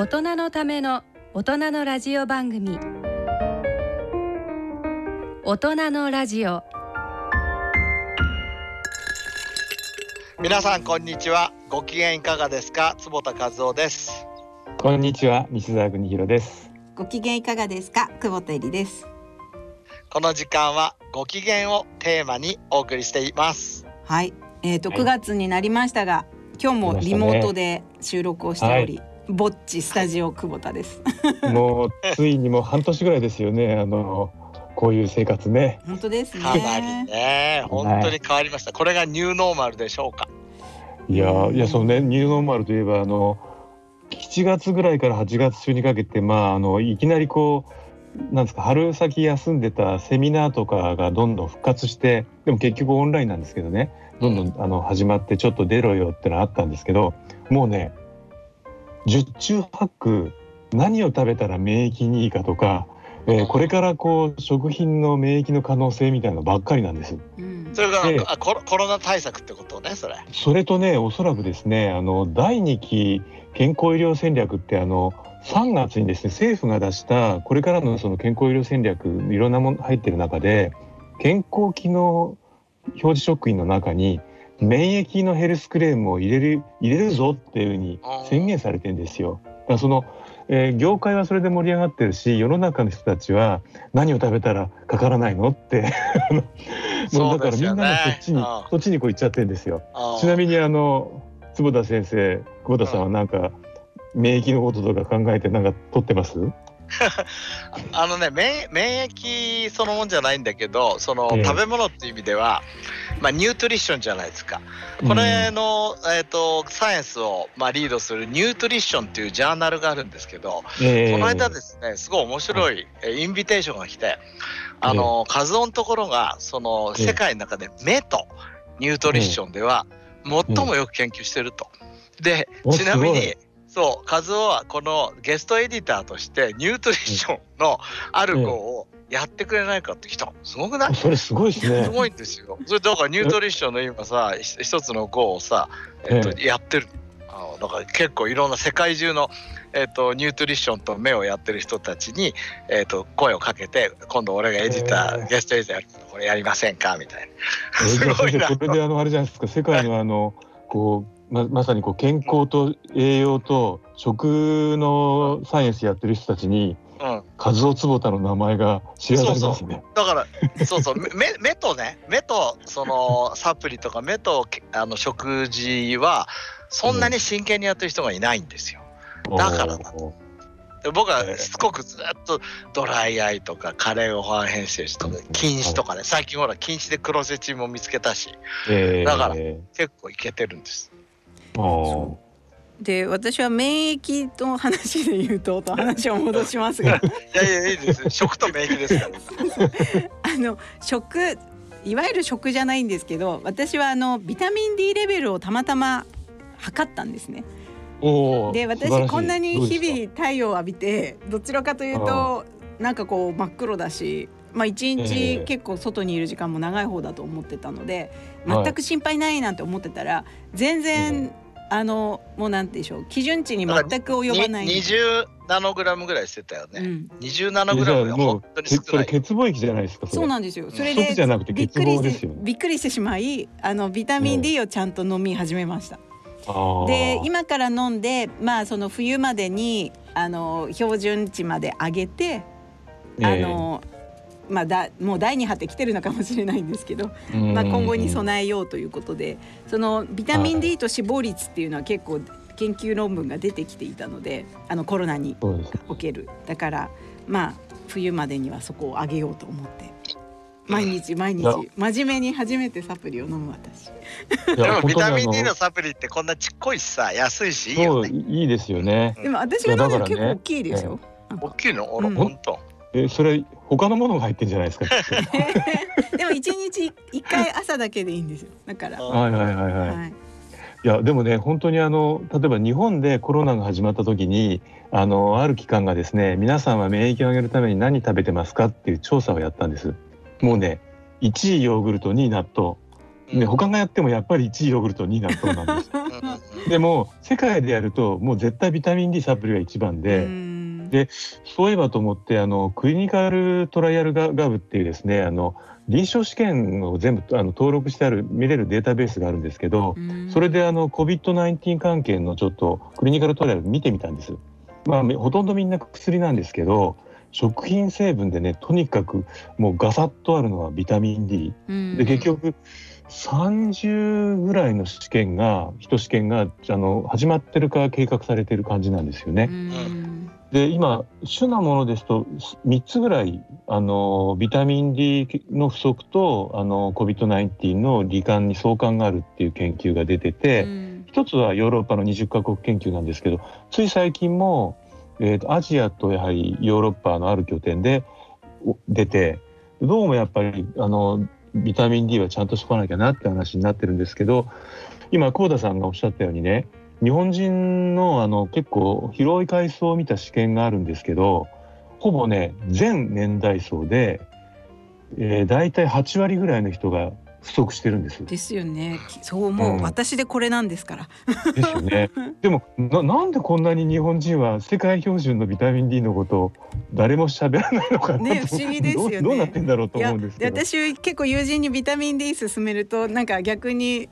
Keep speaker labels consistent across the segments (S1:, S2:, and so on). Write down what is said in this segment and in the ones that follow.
S1: 大人のための大人のラジオ番組。大人のラジオ。
S2: 皆さんこんにちは。ご機嫌いかがですか？坪田和夫です。
S3: こんにちは。西澤邦弘です。
S4: ご機嫌いかがですか？久保田恵里です。
S2: この時間はご機嫌をテーマにお送りしています。
S4: はい。えっ、と
S3: はい。
S4: 9月になりましたが、今日もリモートで収録をしており、ぼっちスタジオ久保田です。
S3: もうついにもう半年ぐらいですよね。あのこういう生活ね。
S4: 本当ですね。
S2: かなりね。本当に変わりました。これがニューノーマルでしょうか？
S3: いやいやそうね。ニューノーマルといえばあの7月ぐらいから8月中にかけてまああのいきなりこうなんですか春先休んでたセミナーとかがどんどん復活してでも結局オンラインなんですけどね。どんどん。あの始まってちょっと出ろよってのあったんですけどもうね十中八九何を食べたら免疫にいいかとか、えーこれからこう食品の免疫の可能性みたいなのばっかりなんです。
S4: うん。
S2: それが、
S3: ええ
S2: あコロコロナ対策ってことねそれ。
S3: それとねおそらくですねあの第2期健康医療戦略ってあの3月にですね政府が出したこれからのその健康医療戦略いろんなもの入ってる中で健康機能表示食品の中に免疫のヘルスクレームを入れる入れるぞっていうふうに宣言されてるんですよ。だからそのえー業界はそれで盛り上がってるし世の中の人たちは何を食べたらかからないのって もうだからみんなねそっちにそっちにこう行っちゃってるんですよ。ちなみにあの坪田先生久保田さんはなんか免疫のこととか考えてなんか取ってます？
S2: あのね免免疫そのもんじゃないんだけどその、
S3: ええ。
S2: 食べ物っていう意味では、まあ、ニュートリションじゃないですか。これの、えー、とサイエンスを、まあ、リードするニュートリションっていうジャーナルがあるんですけど、
S3: えー
S2: この間ですねすごい面白い、えーインビテーションが来てあの、カズオのところがその
S3: ええ。
S2: 世界の中で目とニュートリションでは最もよく研究してると。で
S3: お
S2: ちなみにそうカズオはこのゲストエディターとしてニュートリションのある号をやってくれないかって来たすごくない？
S3: それすごいですね。
S2: すごいんですよ。それだからニュートリションの今さひ一つの号をさ、えっと
S3: え
S2: やってる。あのだから結構いろんな世界中の、えっとニュートリションと目をやってる人たちに、えっと声をかけて今度俺がエディター、
S3: えー
S2: ゲストエディターやるこれやりませんか？みたい
S3: えーじゃあ
S2: すごいな
S3: 先生それであのあれじゃないですか。世界のあのこうままさにこう健康と栄養と食のサイエンスやってる人たちに
S2: な。うん。
S3: カズオツボタの名前が知らされますね。
S2: だからそうそう。目 目とね目とそのサプリとか目とけあの食事はそんなに真剣にやってる人がいないんですよ。だからだ。
S3: おー。
S2: で僕はしつこくずっとドライアイとかカレーご飯編成とか禁止とかね。最近ほら禁止でクロセチンも見つけたし。
S3: えー。
S2: だから結構いけてるんです。
S3: お
S4: で私は免疫の話で言うと と話を戻しますが。
S2: いやいやいいです食と免疫ですから。
S4: あの食いわゆる食じゃないんですけど私はあのビタミン D レベルをたまたま測ったんですね。で私こんなに日々太陽を浴びてどちらかというとなんかこう真っ黒だし。まあ一
S3: え
S4: 日
S3: え
S4: 結構外にいる時間も長い方だと思ってたので
S3: はい。
S4: 全く心配ないなんて思ってたら全然あのもうなんでしょう基準値に全く及ばない
S2: に20ナノグラムぐらいしてたよね。
S4: うん
S2: 20ナノグラムが本当に少ない。
S3: れ欠乏液じゃないですか。
S4: そう
S3: な
S4: なんですよ。それ
S3: 食じゃなくて
S4: でびっくりしてびっくりしてしまいあのビタミン D をちゃんと飲み始めました。で今から飲んでまあその冬までにあの標準値まで上げて、あのまあだもう第二波って来てるのかもしれないんですけど、まあ今後に備えようということでそのビタミン D と死亡率っていうのは結構研究論文が出てきていたのであのコロナに。おけるだからまあ冬までにはそこを上げようと思って毎日毎日真面目に初めてサプリを飲む私
S2: でもビタミン D のサプリってこんなちっこいしさ安いしいい
S3: そう
S2: よね。
S3: いいですよね。
S4: でも私が飲んでる結構大きいですよ、
S2: 大きいの？あら
S4: うん
S2: 本当。
S3: えそれ他のものが入ってんじゃないですか？
S4: でも一日一回朝だけでいいんですよ。だから、
S2: あ
S3: はいはいはいはい。
S4: はい、
S3: いやでもね本当にあの例えば日本でコロナが始まった時にあのある機関がですね皆さんは免疫を上げるために何食べてますかっていう調査をやったんです。もうね1位ヨーグルト2位納豆。ね、他がやってもやっぱり1位ヨーグルト2位納豆なんです。でも世界でやるともう絶対ビタミン D サプリが一番で。でそういえばと思ってあのクリニカルトライアルガブっていうですねあの臨床試験を全部あの登録してある見れるデータベースがあるんですけどそれであの COVID-19 関係のちょっとクリニカルトライアル見てみたんです。まあ、ほとんどみんな薬なんですけど食品成分でねとにかくもうガサッとあるのはビタミン D、で結局30ぐらいの試験が一試験があの始まってるか計画されてる感じなんですよね。で今主なものですと3つぐらいあのビタミン D の不足とあの COVID-19 の罹患に相関があるっていう研究が出てて、一つはヨーロッパの20カ国研究なんですけどつい最近も、えーとアジアとやはりヨーロッパのある拠点で出てどうもやっぱりあのビタミン D はちゃんとしとかなきゃなって話になってるんですけど今久保田さんがおっしゃったようにね日本人のあの結構広い階層を見た試験があるんですけどほぼね全年代層で、えー、大体8割ぐらいの人が不足してるんです。
S4: ですよね。そう思う、うん、私でこれなんですから。
S3: ですよね。でもななんでこんなに日本人は世界標準のビタミン D のことを誰も喋らないのか
S4: ね不思議ですよね
S3: どうなってんだろうと思うんです。
S4: 私結構友人にビタミン D 勧めるとなんか逆に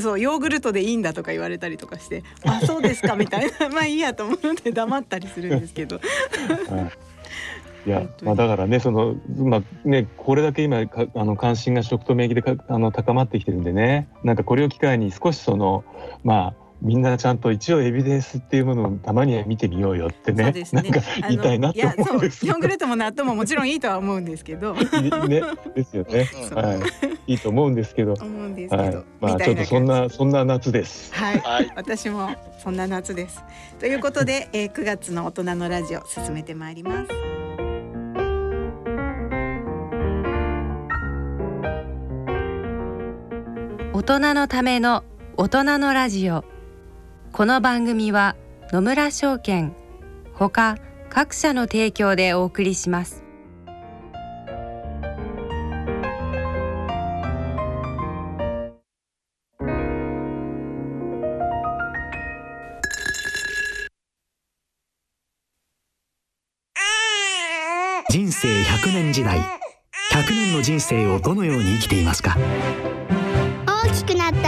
S4: そうヨーグルトでいいんだとか言われたりとかして あそうですかみたいな。まあいいやと思って黙ったりするんですけど。はい
S3: いや、まあ、だからねその、まあね、これだけ今かあの関心が食と免疫でかあの高まってきてるんでね。なんかこれを機会に少しそのまあみんなちゃんと一応エビデンスっていうものをたまには見てみようよってね、ね、なんか言いたいなって思うんです
S4: ヨーグルトも納豆ももちろんいいとは思うんですけど。ね。
S3: ですよね。はい。いいと思うんですけど。
S4: 思うんですけど、はい、
S3: まあちょっとそんなそんな夏です。
S4: はい、はい、私もそんな夏です。ということで、えー、9月の大人のラジオ進めてまいります。
S1: 大人のための大人のラジオこの番組は野村証券ほか各社の提供でお送りします。
S5: 人生100年時代100年の人生をどのように生きていますか？
S6: 大きくなった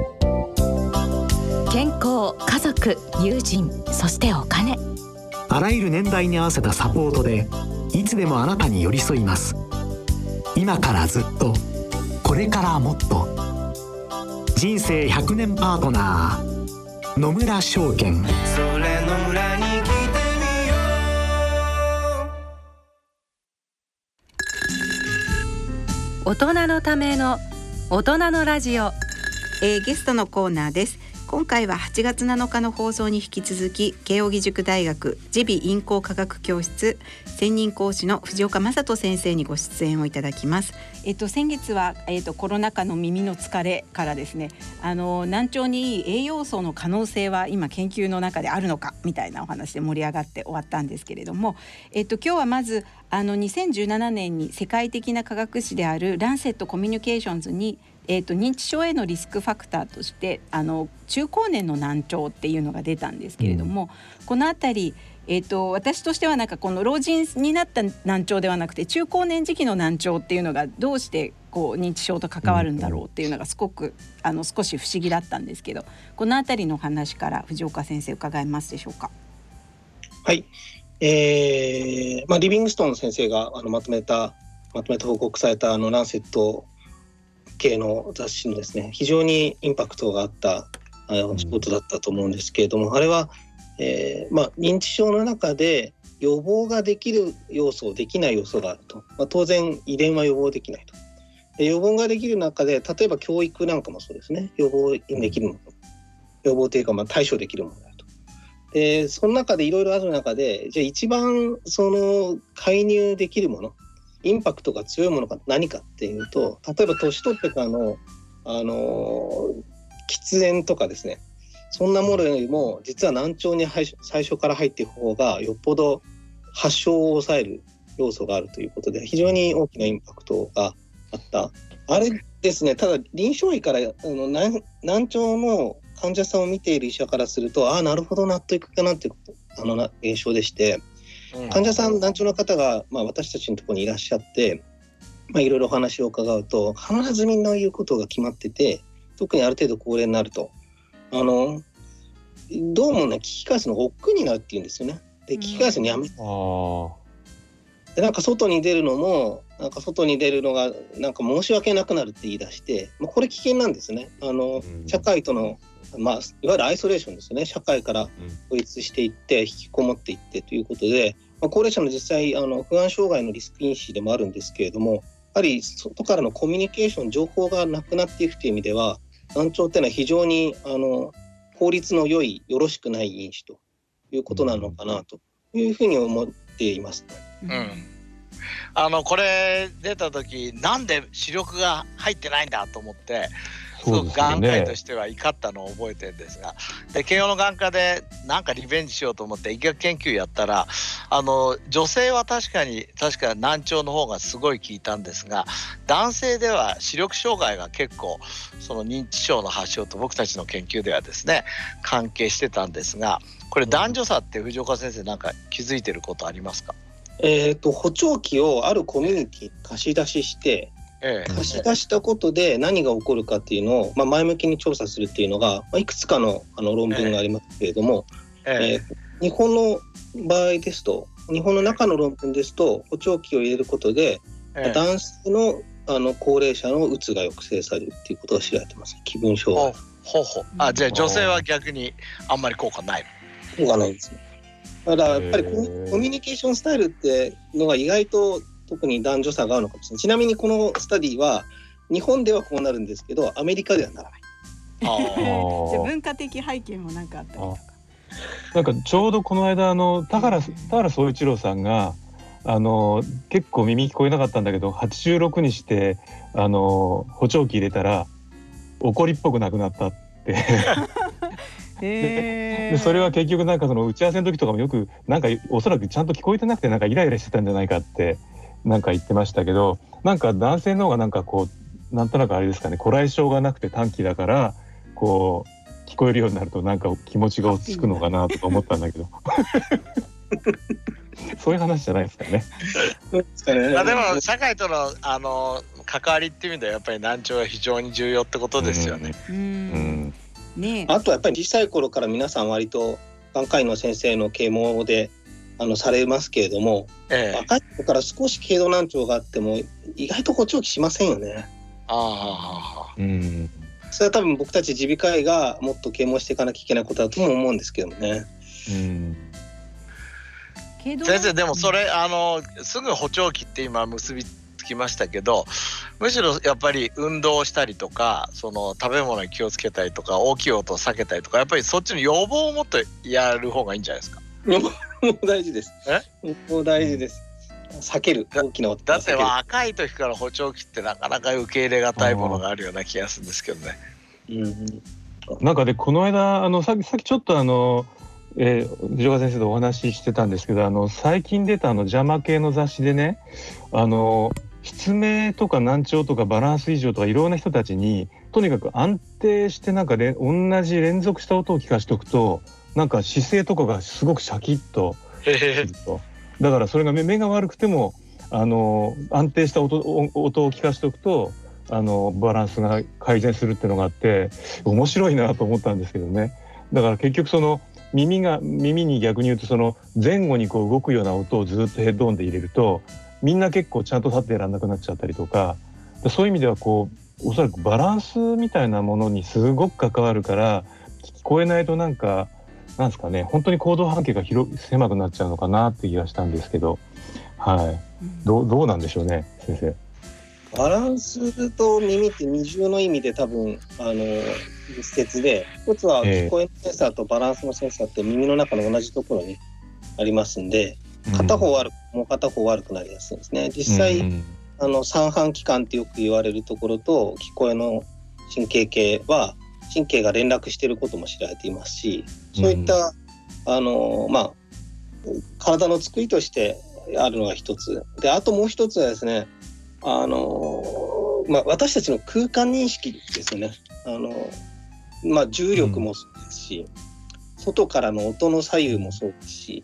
S7: 健康家族友人そしてお金。
S5: あらゆる年代に合わせたサポートでいつでもあなたに寄り添います。今からずっとこれからもっと。人生100年パートナー野村証券。それ野村に来てみよ
S1: う。大人のための大人のラジオ、
S4: えー、ゲストのコーナーです今回は8月7日の放送に引き続き慶應義塾大学耳鼻咽喉科学教室専任講師の藤岡正人先生にご出演をいただきます。えっと先月はえっとコロナ禍の耳の疲れからですね、あの難聴にいい栄養素の可能性は今研究の中であるのかみたいなお話で盛り上がって終わったんですけれども、えっと今日はまずあの2017年に世界的な科学誌であるランセットコミュニケーションズにえーと、認知症へのリスクファクターとしてあの中高年の難聴っていうのが出たんですけれども、うん、この辺り、えーと、私としてはなんかこの老人になった難聴ではなくて中高年時期の難聴っていうのがどうしてこう認知症と関わるんだろうっていうのがすごくあの少し不思議だったんですけどこの辺りの話から藤岡先生伺えますでしょうか？
S8: はい、えーまあ、リビングストン先生があのまとめたまとめて報告されたあのランセット系の雑誌のですね非常にインパクトがあったあのスポーツだったと思うんですけれども、あれは、えーまあ、認知症の中で予防ができる要素できない要素があると、まあ、当然遺伝は予防できないと。で予防ができる中で例えば教育なんかもそうですね。予防できるの。予防というかまあ対処できるものだと。でその中でいろいろある中でじゃあ一番その介入できるものインパクトが強いものが何かっていうと例えば年取ってからのあの喫煙とかですね。そんなものよりも実は難聴に最初から入っていく方がよっぽど発症を抑える要素があるということで非常に大きなインパクトがあった。あれですねただ臨床医からあの難難聴の患者さんを見ている医者からするとああなるほど納得かなっていうあの現象でして、うん、患者さん難聴の方が、まあ、私たちのところにいらっしゃってまあ、いろいろお話を伺うと必ずみんな言うことが決まってて特にある程度高齢になると。あのどうもね聞き返すのが億劫になるって言うんですよね。で聞き返すのやめ、うん、でなんか外に出るのもなんか外に出るのがなんか申し訳なくなるって言い出して、まあ、これ危険なんですね。あの、社会とのまあ、いわゆるアイソレーションですよね。社会から孤立していって引きこもっていってということで、まあ、高齢者の実際あの不安障害のリスク因子でもあるんですけれどもやはり外からのコミュニケーション情報がなくなっていくという意味では難聴っていうのは非常にあの効率の良いよろしくない因子ということなのかなというふうに思っています。
S2: うん。あのこれ出た時なんで視力が入ってないんだと思ってすごく眼科医としては怒ったのを覚えてるんですが。で慶応の眼科でなんかリベンジしようと思って医学研究やったらあの女性は確かに確か難聴の方がすごい効いたんですが男性では視力障害が結構その認知症の発症と僕たちの研究ではですね関係してたんですがこれ男女差って藤岡先生なんか気づいてることありますか？
S8: えーと、補聴器をあるコミュニティに貸し出しして貸し出したことで何が起こるかっていうのを、まあ、前向きに調査するっていうのが、まあ、いくつかのあの論文がありますけれども、ええ。ー、日本の場合ですと日本の中の論文ですと補聴器を入れることで、男性のあの高齢者のうつが抑制されるっていうことが知られてます。気分障害
S2: ほうほう。あじゃあ女性は逆にあんまり効果ない。
S8: 効果ないですねだからやっぱりコミュニケーションスタイルってのが意外と特に男女差があるのかもしれない。ちなみにこのスタディは日本ではこうなるんですけどアメリカではならない。
S4: じゃ文化的背景もなんかあったりとか。
S3: なんかちょうどこの間あの田原田原総一郎さんがあの結構耳聞こえなかったんだけど86にしてあの補聴器入れたら怒りっぽくなくなったって。でそれは結局なんかその打ち合わせの時とかもよくなんかおそらくちゃんと聞こえてなくてなんかイライラしてたんじゃないかってなんか言ってましたけどなんか男性の方がなんかこうなんとなくあれですかねこらえ性がなくて短期だからこう聞こえるようになるとなんか気持ちが落ち着くのかなとか思ったんだけど。そういう話じゃないですかね。
S2: まあでも社会とのあの関わりっていう意味ではやっぱり難聴は非常に重要ってことですよね。うん、
S8: うん。ね、あとはやっぱり小さい頃から皆さん割と眼科医の先生の啓蒙であのされますけれども、ええ、若い子から少し軽度難聴があっても意外と補聴器しませんよね。ああ、うん。それは多分僕たち耳鼻科医がもっと啓蒙していかなきゃいけないことだとも思うんですけどもね。うん。
S2: 先生でもそれあのすぐ補聴器って今結びつきましたけどむしろやっぱり運動したりとかその食べ物に気をつけたりとか大きい音を避けたりとかやっぱりそっちの予防をもっとやる方がいいんじゃないですか？
S8: も大事です。予防大事です。避ける大きな
S2: 音だって若い時から補聴器ってなかなか受け入れがたいものがあるような気がするんですけどね。うん、
S3: なんかでこの間あのさっきさっきちょっとあの、えー、藤岡先生とお話ししてたんですけどあの最近出たあの邪魔系の雑誌でねあの失明とか難聴とかバランス異常とかいろんな人たちにとにかく安定してなんかで同じ連続した音を聞かしておくとなんか姿勢とかがすごくシャキッとだからそれが目が悪くてもあの安定した音音を聞かしておくとあのバランスが改善するっていうのがあって面白いなと思ったんですけどね。だから結局その耳が耳に逆に言うとその前後にこう動くような音をずっとヘッドホンで入れるとみんな結構ちゃんと立ってらんなくなっちゃったりとかそういう意味ではこうおそらくバランスみたいなものにすごく関わるから聞こえないとなんかなんですかね本当に行動半径が広狭くなっちゃうのかなって気がしたんですけど。はい。どどうなんでしょうね先生。
S8: バランスと耳って二重の意味で多分あの施設で一つは聞こえのセンサーとバランスのセンサーって耳の中の同じところにありますんで片方悪く、もう片方悪くなりやすいんですね。実際、あの三半規管ってよく言われるところと聞こえの神経系は神経が連絡していることも知られていますしそういった、あのまあ体の作りとしてあるのが一つ。であともう一つはですねあの、まあ、私たちの空間認識ですよね。あのまあ、重力もそうですし、うん、外からの音の左右もそうですし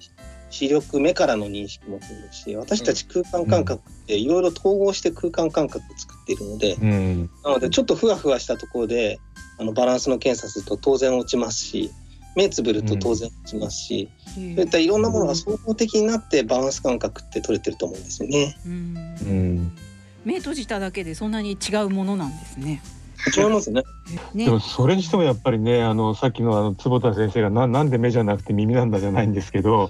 S8: 視力目からの認識もそうですし私たち空間感覚っていろいろ統合して空間感覚を作っているので、うん、なのでちょっとふわふわしたところであのバランスの検査すると当然落ちますし目つぶると当然落ちますし、うん、そういったいろんなものが総合的になってバランス感覚って取れてると思うんですよね。うん、
S4: 目閉じただけでそんなに違うものなんですね。
S8: 違いますね。
S3: ねでもそれにしてもやっぱりねあのさっきのあの坪田先生がななんで目じゃなくて耳なんだじゃないんですけど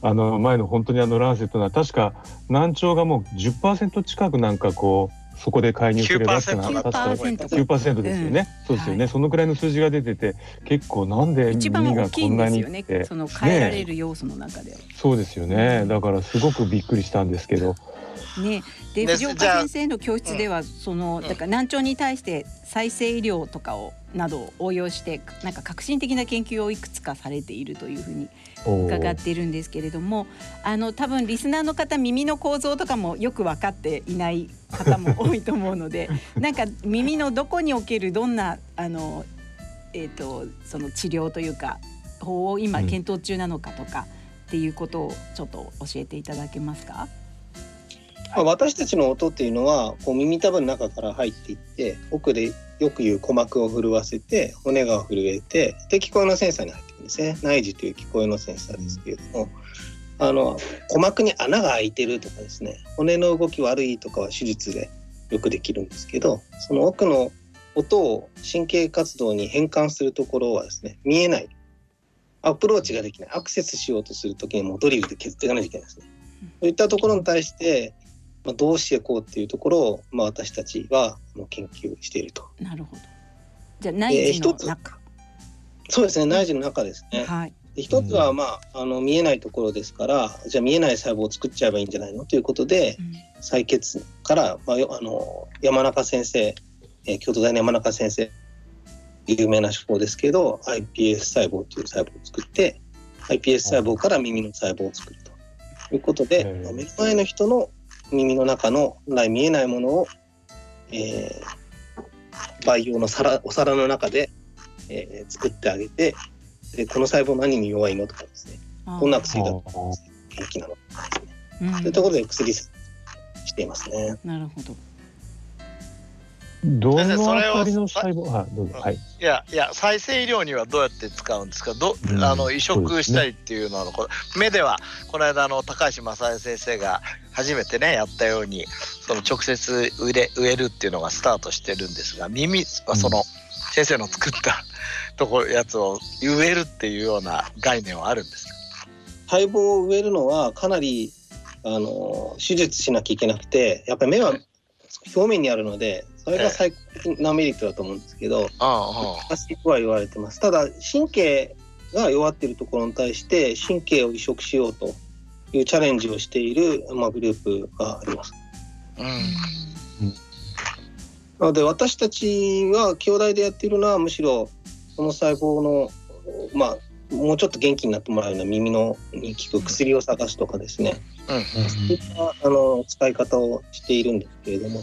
S3: あの前の本当にあのランセットは確か難聴がもう10%近くなんかこうそこで介入すればってのは確か9%ですよね、うん、そうですよね、はい、そのくらいの数字が出てて結構なんで耳がこんなに
S4: ね、その変えられる要素の中で、ね、
S3: そうですよね。だからすごくびっくりしたんですけど。
S4: ね、で藤岡先生の教室ではそのだから難聴に対して再生医療とかをなどを応用してなんか革新的な研究をいくつかされているというふうに伺っているんですけれどもあの多分リスナーの方耳の構造とかもよく分かっていない方も多いと思うので なんか耳のどこにおけるどんなあの、えーと、その治療というか法を今検討中なのかとかっていうことをちょっと教えていただけますか？
S8: まあ、私たちの音っていうのはこう耳たぶの中から入っていって奥でよく言う鼓膜を震わせて骨が震えてで聞こえのセンサーに入ってる。んですね内耳という聞こえのセンサーですけれども、あの鼓膜に穴が開いてるとかですね骨の動き悪いとかは手術でよくできるんですけどその奥の音を神経活動に変換するところはですね見えないアプローチができないアクセスしようとする時にもドリルで削っていかないといけないですね。そういったところに対してまあ、どうしていこうっていうところを、まあ、私たちは研究していると。
S4: なるほど。じゃあ内耳の中、
S8: えー、そうですね内耳の中ですね。はい。で一つは、まあ、あの見えないところですからじゃあ見えない細胞を作っちゃえばいいんじゃないの？ということで、うん、採血から、まあ、あの山中先生、えー、京都大の山中先生有名な手法ですけど iPS 細胞という細胞を作って iPS 細胞から耳の細胞を作るということで、目の前の人の耳の中の本来見えないものを、えー、培養の皿お皿の中で、えー、作ってあげてでこの細胞何に弱いのとかですね。どんな薬だと元気なのとかですね、うん、そういうところで薬していますね。
S4: なるほど。
S3: どのあたりの細胞？はどうぞ、はい、い
S2: やいや再生医療にはどうやって使うんですか？ど、う？ん、あの移植したりっていうのは、ね、目ではこの間の高橋正恵先生が初めてねやったようにその直接植え植えるっていうのがスタートしてるんですが耳はその先生の作ったとこやつを植えるっていうような概念はあるんですか？
S8: 細胞を植えるのはかなりあの手術しなきゃいけなくてやっぱり目は表面にあるのでそれが最高的なメリットだと思うんですけど難しいとは言われてます。ただ神経が弱っているところに対して神経を移植しようというチャレンジをしている、まあ、グループがあります。うん、なので私たちは兄弟でやっているのはむしろこの細胞のまあもうちょっと元気になってもらうような耳のに効く薬を探すとかですね、うんうん、そういったあの使い方をしているんですけれども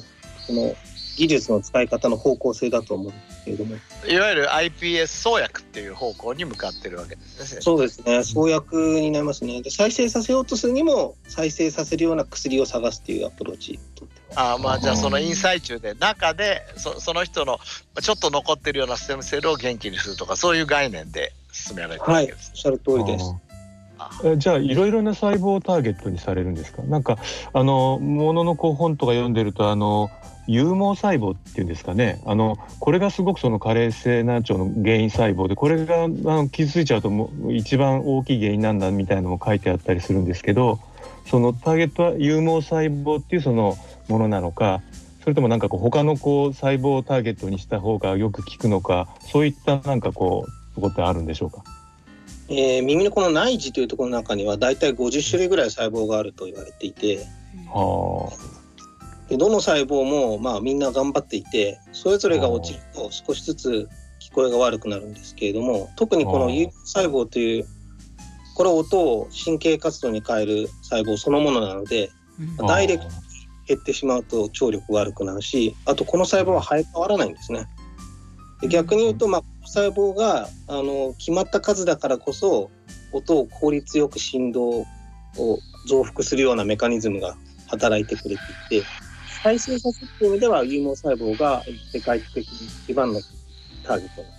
S8: この技術の使い方の方向性だと思うんですけれども。
S2: いわゆる iPS 創薬っていう方向に向かってるわけですね。
S8: そうですね。創薬になりますね。で再生させようとするにも再生させるような薬を探すっていうアプローチ
S2: あまあじゃあそのインサイチューで中でそその人のちょっと残ってるようなステムセルを元気にするとかそういう概念で進められてるわけです、
S8: はい、おっしゃる通りです。
S3: じゃあいろいろな細胞をターゲットにされるんですか？なんかあのもののこう本とか読んでるとあの有毛細胞っていうんですかね？あのこれがすごくその加齢性難聴の原因細胞でこれがあの傷ついちゃうともう一番大きい原因なんだみたいなのも書いてあったりするんですけどそのターゲットは有毛細胞っていうそのものなのかそれともなんかこう他のこう細胞をターゲットにした方がよく効くのかそういったなんかこうとこってあるんでしょうか？
S8: えー、耳のこの内耳というところの中にはだいたい50種類ぐらい細胞があると言われていて、はあ、でどの細胞もまあみんな頑張っていてそれぞれが落ちると少しずつ聞こえが悪くなるんですけれども特にこの有細胞というこれ音を神経活動に変える細胞そのものなので、ダイレクトに減ってしまうと聴力悪くなるしあとこの細胞は生え変わらないんですね。で逆に言うと、まあ、細胞があの決まった数だからこそ音を効率よく振動を増幅するようなメカニズムが働いてくれていて再生させるという意味では有毛細胞が世界的に一番のターゲット
S4: なん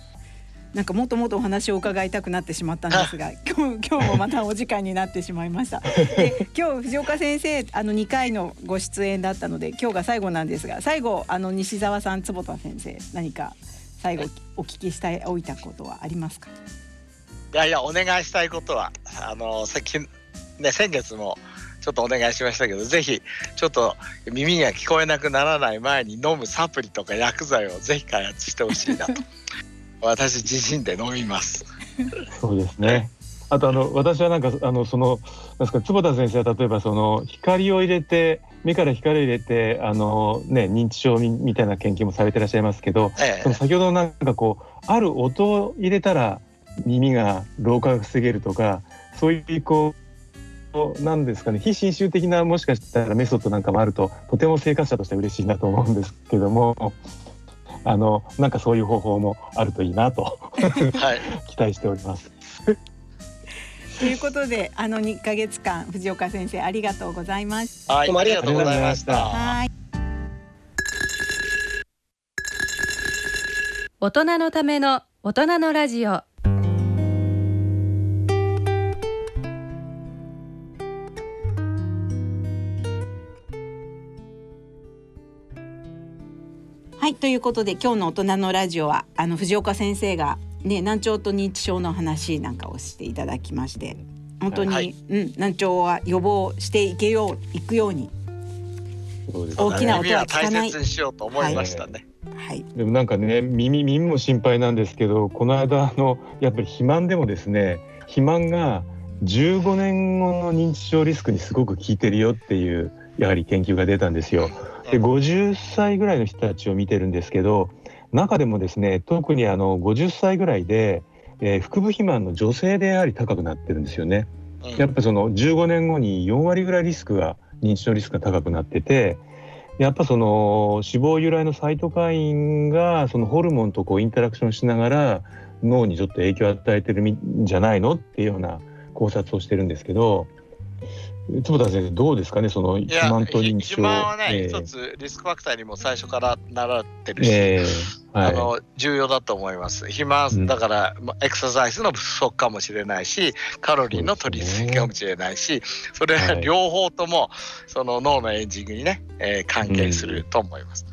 S4: かもっともっとお話を伺いたくなってしまったんですが今日今日もまたお時間になってしまいました。で今日藤岡先生あの2回のご出演だったので今日が最後なんですが最後あの西澤さん坪田先生何か最後お聞きしたいおいたことはありますか？
S2: いやいやお願いしたいことはあの最近ね先月もちょっとお願いしましたけどぜひちょっと耳が聞こえなくならない前に飲むサプリとか薬剤をぜひ開発してほしいなと 私自身で飲みます。
S3: そうですねあとあの私はなんかあのそのなんですか坪田先生は例えばその光を入れて目から光を入れてあの、ね、認知症みたいな研究もされてらっしゃいますけど、ええ、その先ほどなんかこうある音を入れたら耳が老化が防げるとかそういうこうなんですかね非侵襲的なもしかしたらメソッドなんかもあるととても生活者としては嬉しいなと思うんですけどもあのなんかそういう方法もあるといいなとはい、期待しております。
S4: ということであの2か月間藤岡先生ありがとうございま
S2: す。はい、どうもありがとうございました。
S1: はい大人のための大人のラジオ
S4: ということで今日の大人のラジオはあの藤岡先生がね、難聴と認知症の話なんかをしていただきまして本当に、はい、うん、難聴は予防していけよういくように大きな音は聞かない。
S2: しようと思いましたね。
S3: はい、でもなんかね耳耳も心配なんですけどこの間のやっぱり肥満でもですね肥満が15年後の認知症リスクにすごく効いてるよっていうやはり研究が出たんですよ。で50歳ぐらいの人たちを見てるんですけど中でもですね特にあの50歳ぐらいで、えー、腹部肥満の女性でやはり高くなってるんですよね。やっぱその15年後に4割ぐらいリスクが認知症リスクが高くなっててやっぱその脂肪由来のサイトカインがそのホルモンとこうインタラクションしながら脳にちょっと影響を与えてるんじゃないのっていうような考察をしてるんですけど坪田先生どうですかねその肥満と認知症肥
S2: 満はね、えー、一つリスクファクターにも最初から習ってるし、えーはい、あの重要だと思います。肥満だから、うん、エクササイズの不足かもしれないしカロリーの取りすぎかもしれないしそれは両方とも、その脳のエンジングにね、えー、関係すると思います、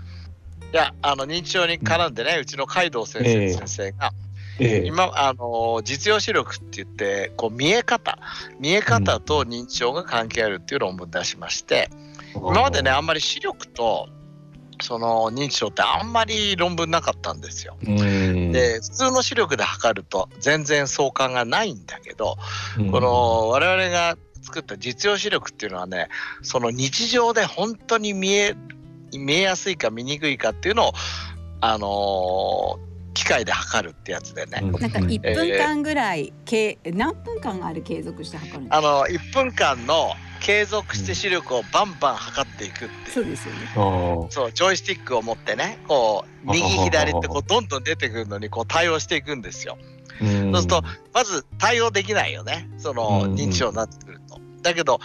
S2: うん、いやあの認知症に絡んでねうちの海道先生先生が、えーえ。え、今あの実用視力って言ってこう見え方。見え方と認知症が関係あるっていう論文を出しまして、うん、今までねあんまり視力とその認知症ってあんまり論文なかったんですよ。で普通の視力で測ると全然相関がないんだけど、この我々が作った実用視力っていうのはねその日常で本当に見え見えやすいか見にくいかっていうのをあのー機械で測るってやつでね。
S4: なんか一分間ぐらい、えー、何分間あれ継続して測る
S2: あの一分間の継続して視力をバンバン測っていくっていう。
S4: そうですよね。
S2: そうジョイスティックを持ってね、こう右左ってこうどんどん出てくるのにこう対応していくんですよ。そうするとまず対応できないよね。その認知症になってくると。だけど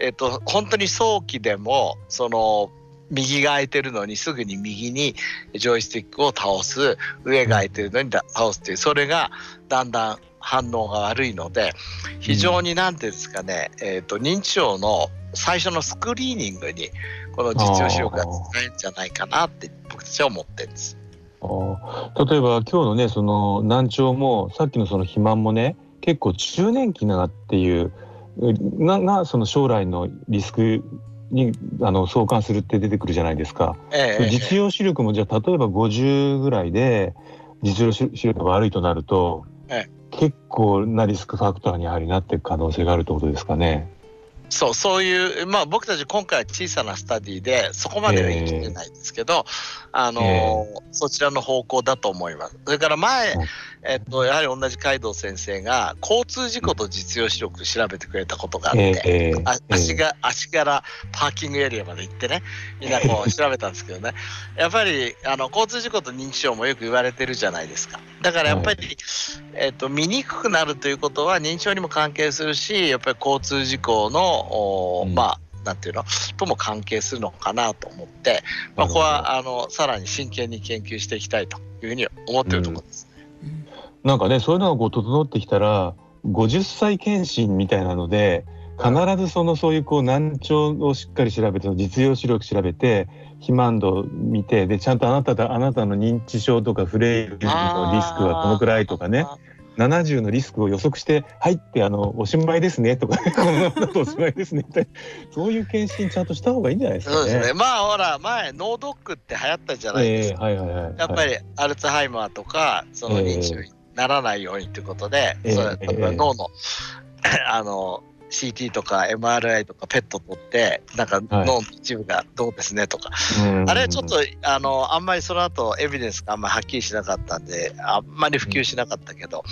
S2: えっ、ー、と本当に早期でもその右が空いてるのにすぐに右にジョイスティックを倒す。上が空いてるのに倒すっていう。それがだんだん反応が悪いので非常に何ていうんですかね、えーと、認知症の最初のスクリーニングにこの実用視力が使えるんじゃないかなって僕たちは思ってるんです。
S3: 例えば今日のねその難聴もさっきのその肥満もね結構中年期なっていうながその将来のリスクにあの相関するって出てくるじゃないですか。ええ、実用視力もじゃあ例えば50ぐらいで実用視力が悪いとなると、ええ、結構なリスクファクターにやはりなっていく可能性があるってことですかね。
S2: そうそういうまあ僕たち今回小さなスタディでそこまでは言い切れないんですけど、えー、あの、えー、そちらの方向だと思います。それから前、えっと、やはり同じ海道先生が交通事故と実用視力調べてくれたことがあって、えー、あ足が足からパーキングエリアまで行ってねみんなこう 調べたんですけどね。やっぱりあの交通事故と認知症もよく言われてるじゃないですか。だからやっぱり、えっと、見にくくなるということは認知症にも関係するしやっぱり交通事故の、まあなんていうの？とも関係するのかなと思って、まあ、ここはあのさらに真剣に研究していきたいというふうに思っているところです。
S3: なんかねそういうのがこう整ってきたら50歳検診みたいなので必ずそのそういうこう難聴をしっかり調べて実用視力調べて肥満度見てでちゃんとあなただあなたの認知症とかフレイルのリスクはこのくらいとかね。70のリスクを予測して「はい」ってあの「おしまいですね」とか「このままだとおしまいですね」って。そういう検診ちゃんとした方がいいんじゃないですかね。そうですね。
S2: まあほら前ノードックって流行ったじゃないですか。えーはいはいはい、やっぱりアルツハイマーとかその認知症ならないようにということで、えー、それ例え。ば脳の、あの CT とか MRI とかペット取ってなんか脳の一部がどうですねとか、はい、あれちょっとあのあんまりその後エビデンスがあんまりはっきりしなかったんであんまり普及しなかったけど、うん、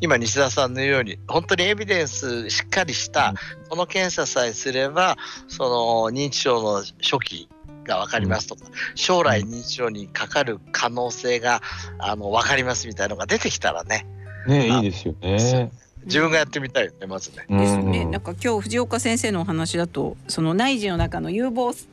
S2: 今西田さんのように本当にエビデンスしっかりしたこの検査さえすればその認知症の初期が分かりますとか、将来認知症にかかる可能性があの分かりますみたいなのが出てきたらね。
S3: ねいいですよね。
S2: 自分がやってみたいよねまずね。
S4: ですね。なんか今日藤岡先生のお話だとその内耳の中の有望細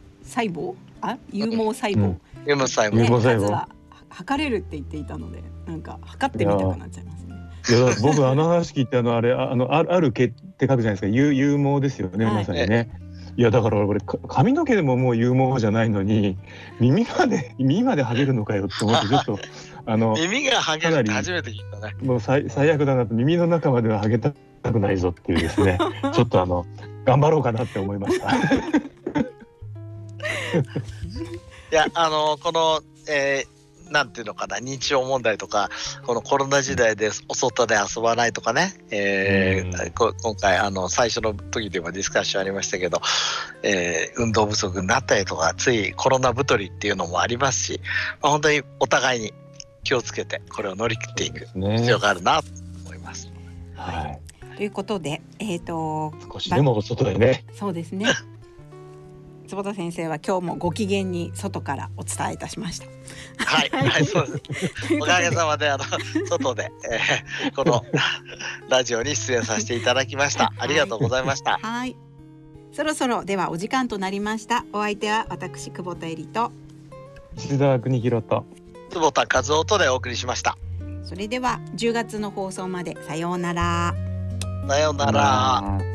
S4: 胞あ有毛細胞、
S2: 有毛細胞、
S4: ね、数は測れるって言っていたのでなんか測ってみたくなっちゃいますね。いや
S3: 僕あの話聞いてあのあれあのあるある毛って書くじゃないですか有有毛ですよね、はい、まさにね。いやだから俺髪の毛でももう有毛じゃないのに耳まで耳まで剥げるのかよって思ってちょっと
S2: あの耳が剥げるって初めて聞いたね。
S3: もう最最悪だなと耳の中までは剥げたくないぞっていうですね ちょっとあの頑張ろうかなって思いました。い
S2: やあのこの、えーなんていうのかな認知症問題とかこのコロナ時代でお外で遊ばないとかね、えー、今回あの最初の時でもディスカッションありましたけど、えー、運動不足になったりとかついコロナ太りっていうのもありますし、まあ、本当にお互いに気をつけてこれを乗り切っていく必要があるなと思います。
S4: はい、ということで、えーと、
S3: 少しでも外でね。
S4: そうですね。坪田先生は今日もご機嫌に外からお伝えいたしました。
S2: はい、はい、そうです。おかげさまであの外で、えー、この ラジオに出演させていただきました。ありがとうございました。
S4: はい。そろそろではお時間となりました。お相手は私久保田恵里と
S3: 石澤邦弘と
S2: 坪田和夫とでお送りしました。
S4: それでは10月の放送までさようなら。
S2: さようなら。